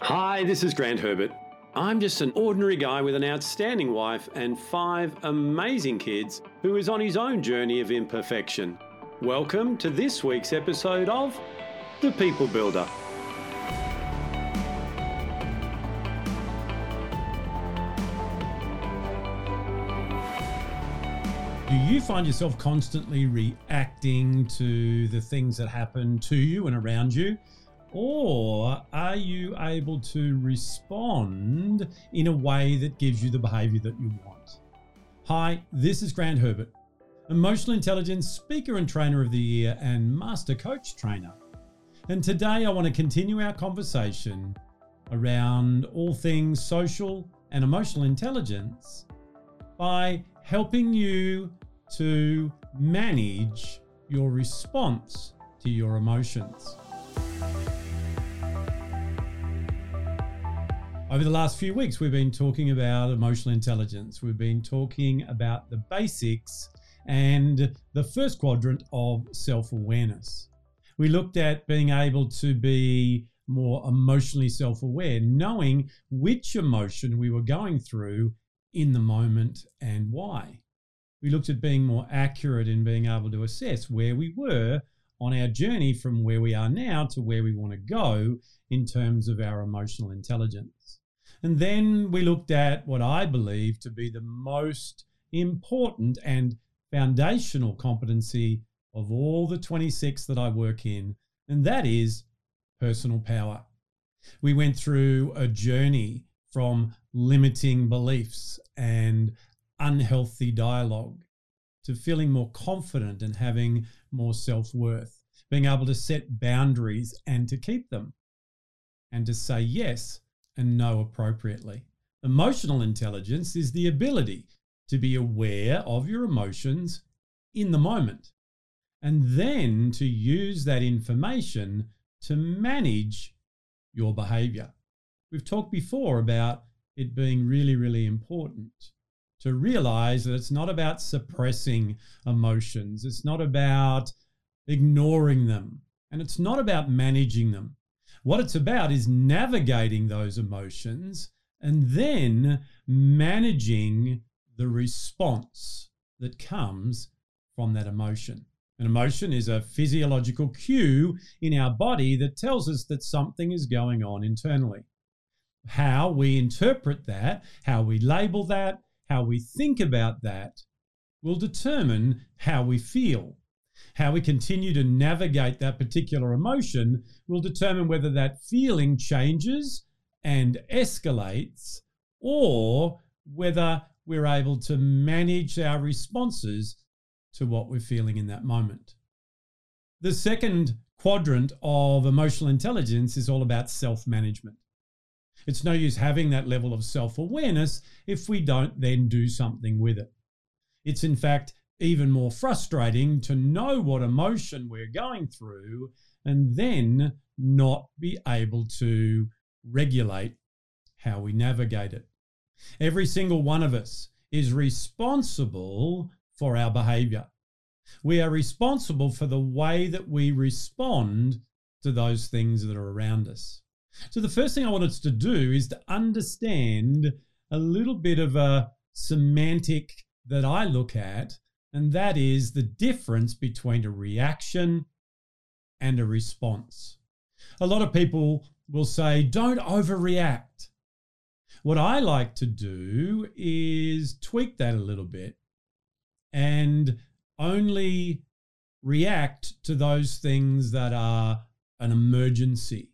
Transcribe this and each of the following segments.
Hi, this is Grant Herbert. I'm just an ordinary guy with an outstanding wife and five amazing kids who is on his own journey of imperfection. Welcome to this week's episode of The People Builder. Do you find yourself constantly reacting to the things that happen to you and around you? Or are you able to respond in a way that gives you the behavior that you want? Hi, this is Grant Herbert, emotional intelligence speaker and trainer of the year and master coach trainer. And today I want to continue our conversation around all things social and emotional intelligence by helping you to manage your response to your emotions. Over the last few weeks, we've been talking about emotional intelligence. We've been talking about the basics and the first quadrant of self awareness. We looked at being able to be more emotionally self aware, knowing which emotion we were going through in the moment and why. We looked at being more accurate in being able to assess where we were on our journey from where we are now to where we want to go in terms of our emotional intelligence. And then we looked at what I believe to be the most important and foundational competency of all the 26 that I work in, and that is personal power. We went through a journey from limiting beliefs and unhealthy dialogue to feeling more confident and having more self worth, being able to set boundaries and to keep them, and to say yes and no appropriately. Emotional intelligence is the ability to be aware of your emotions in the moment and then to use that information to manage your behavior. We've talked before about it being really, really important to realize that it's not about suppressing emotions, it's not about ignoring them, and it's not about managing them. What it's about is navigating those emotions and then managing the response that comes from that emotion. An emotion is a physiological cue in our body that tells us that something is going on internally. How we interpret that, how we label that, how we think about that will determine how we feel. How we continue to navigate that particular emotion will determine whether that feeling changes and escalates or whether we're able to manage our responses to what we're feeling in that moment. The second quadrant of emotional intelligence is all about self management. It's no use having that level of self awareness if we don't then do something with it. It's in fact even more frustrating to know what emotion we're going through and then not be able to regulate how we navigate it. Every single one of us is responsible for our behavior. We are responsible for the way that we respond to those things that are around us. So, the first thing I wanted to do is to understand a little bit of a semantic that I look at, and that is the difference between a reaction and a response. A lot of people will say, don't overreact. What I like to do is tweak that a little bit and only react to those things that are an emergency.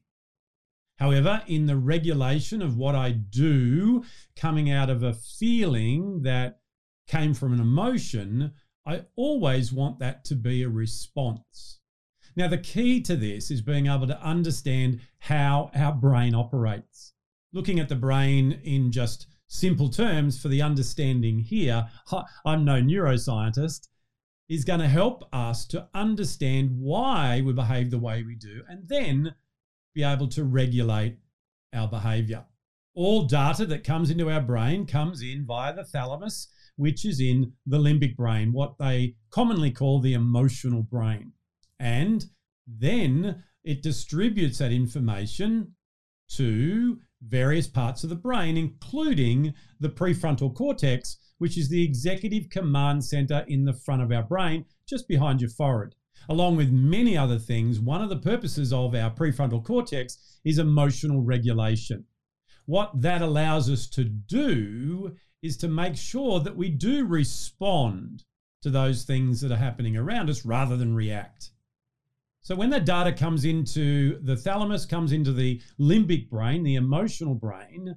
However, in the regulation of what I do, coming out of a feeling that came from an emotion, I always want that to be a response. Now, the key to this is being able to understand how our brain operates. Looking at the brain in just simple terms for the understanding here, I'm no neuroscientist, is going to help us to understand why we behave the way we do and then be able to regulate our behavior. All data that comes into our brain comes in via the thalamus, which is in the limbic brain, what they commonly call the emotional brain. And then it distributes that information to various parts of the brain, including the prefrontal cortex, which is the executive command center in the front of our brain, just behind your forehead. Along with many other things, one of the purposes of our prefrontal cortex is emotional regulation. What that allows us to do is to make sure that we do respond to those things that are happening around us rather than react. So when that data comes into the thalamus, comes into the limbic brain, the emotional brain,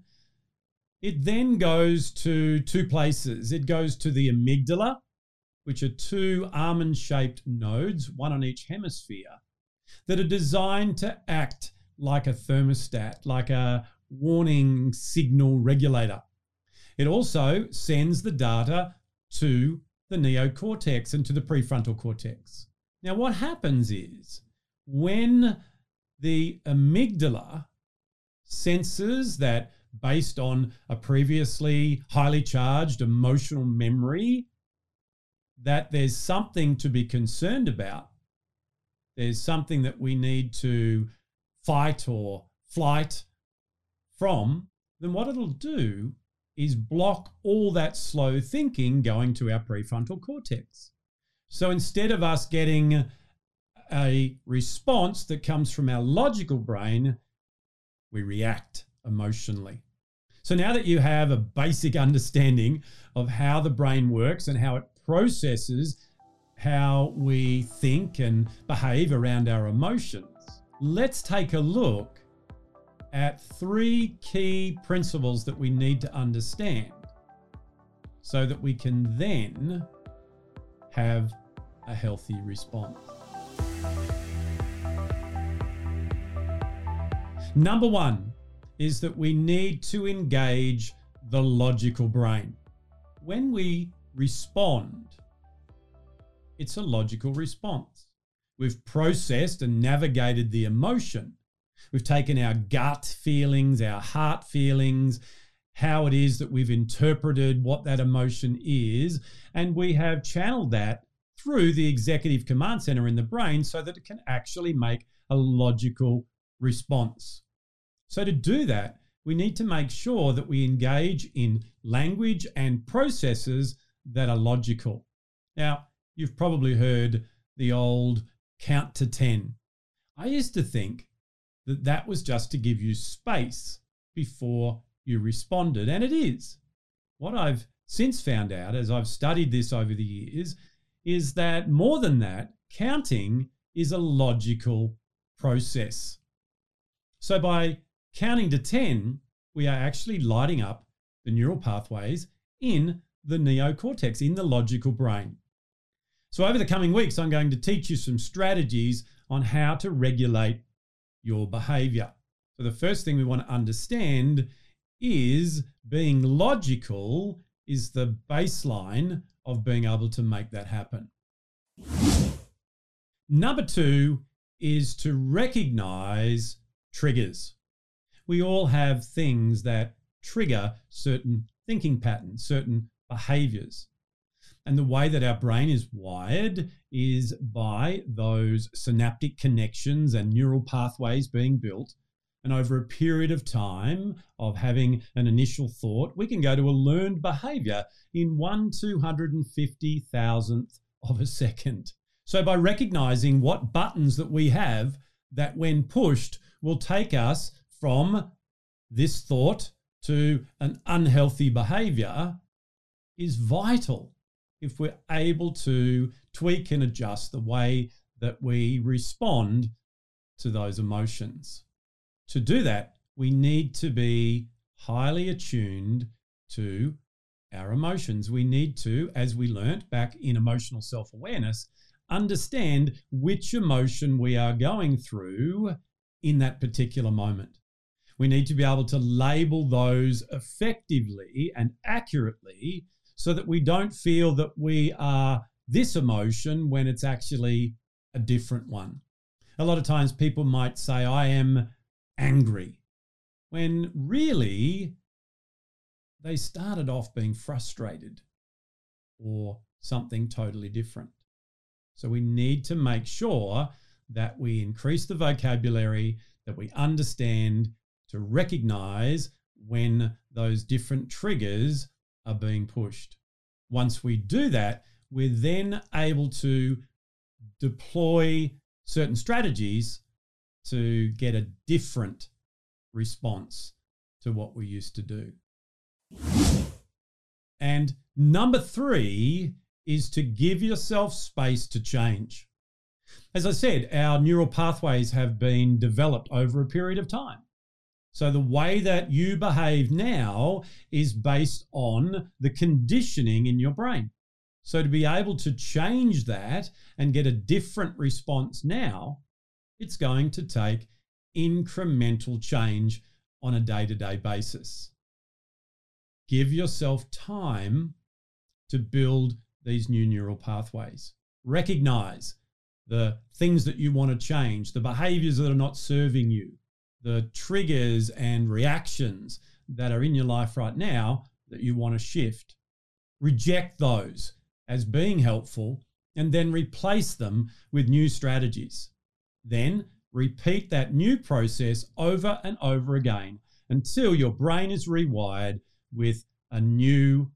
it then goes to two places. It goes to the amygdala, which are two almond shaped nodes, one on each hemisphere, that are designed to act like a thermostat, like a warning signal regulator. It also sends the data to the neocortex and to the prefrontal cortex. Now, what happens is when the amygdala senses that based on a previously highly charged emotional memory that there's something to be concerned about, there's something that we need to fight or flight from, then what it'll do is block all that slow thinking going to our prefrontal cortex. So instead of us getting a response that comes from our logical brain, we react emotionally. So now that you have a basic understanding of how the brain works and how it processes how we think and behave around our emotions, let's take a look at three key principles that we need to understand so that we can then have a healthy response. Number one is that we need to engage the logical brain. When we respond, it's a logical response. We've processed and navigated the emotion We've taken our gut feelings, our heart feelings, how it is that we've interpreted what that emotion is, and we have channeled that through the executive command center in the brain so that it can actually make a logical response. So, to do that, we need to make sure that we engage in language and processes that are logical. Now, you've probably heard the old count to 10. I used to think that that was just to give you space before you responded. And it is. What I've since found out as I've studied this over the years is that more than that, counting is a logical process. So by counting to 10, we are actually lighting up the neural pathways in the neocortex, in the logical brain. So, over the coming weeks, I'm going to teach you some strategies on how to regulate your behavior. So, the first thing we want to understand is being logical is the baseline of being able to make that happen. Number two is to recognize triggers. We all have things that trigger certain thinking patterns, certain behaviors. And the way that our brain is wired is by those synaptic connections and neural pathways being built. And over a period of time of having an initial thought, we can go to a learned behavior in one two hundred and fifty thousandth of a second. So, by recognizing what buttons that we have that, when pushed, will take us from this thought to an unhealthy behavior, is vital if we're able to tweak and adjust the way that we respond to those emotions. To do that, we need to be highly attuned to our emotions. We need to, as we learnt back in emotional self awareness, understand which emotion we are going through in that particular moment. We need to be able to label those effectively and accurately so that we don't feel that we are this emotion when it's actually a different one. A lot of times people might say, I am angry, when really they started off being frustrated or something totally different. So we need to make sure that we increase the vocabulary, that we understand to recognize when those different triggers are being pushed. Once we do that, we're then able to deploy certain strategies to get a different response to what we used to do. And number three is to give yourself space to change. As I said, our neural pathways have been developed over a period of time. So the way that you behave now is based on the conditioning in your brain. So to be able to change that and get a different response now, it's going to take incremental change on a day to day basis. Give yourself time to build these new neural pathways. Recognize the things that you want to change, the behaviors that are not serving you, the triggers and reactions that are in your life right now that you want to shift. Reject those as being helpful and then replace them with new strategies. Then repeat that new process over and over again until your brain is rewired with a new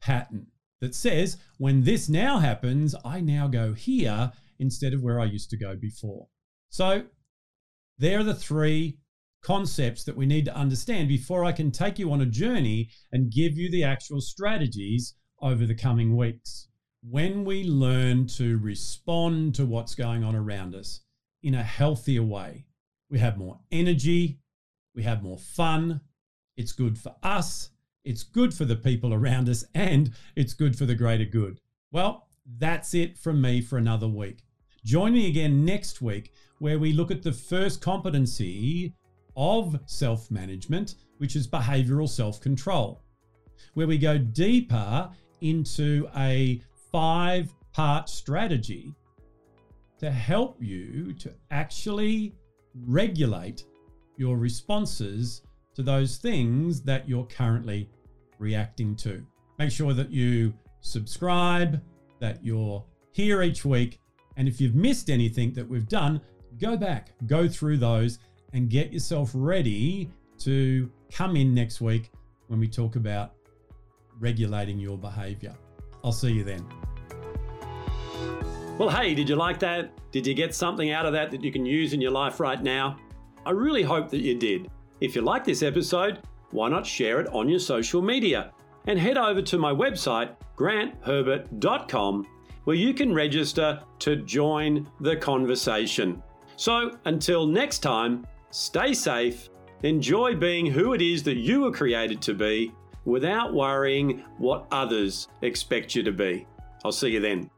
pattern that says, when this now happens, I now go here instead of where I used to go before. So, there are the three concepts that we need to understand before I can take you on a journey and give you the actual strategies over the coming weeks. When we learn to respond to what's going on around us in a healthier way, we have more energy, we have more fun, it's good for us, it's good for the people around us, and it's good for the greater good. Well, that's it from me for another week. Join me again next week where we look at the first competency of self management, which is behavioral self control, where we go deeper into a five part strategy to help you to actually regulate your responses to those things that you're currently reacting to. Make sure that you subscribe, that you're here each week. And if you've missed anything that we've done, go back, go through those, and get yourself ready to come in next week when we talk about regulating your behavior. I'll see you then. Well, hey, did you like that? Did you get something out of that that you can use in your life right now? I really hope that you did. If you like this episode, why not share it on your social media? And head over to my website, grantherbert.com, where you can register to join the conversation. So until next time, stay safe, enjoy being who it is that you were created to be without worrying what others expect you to be. I'll see you then.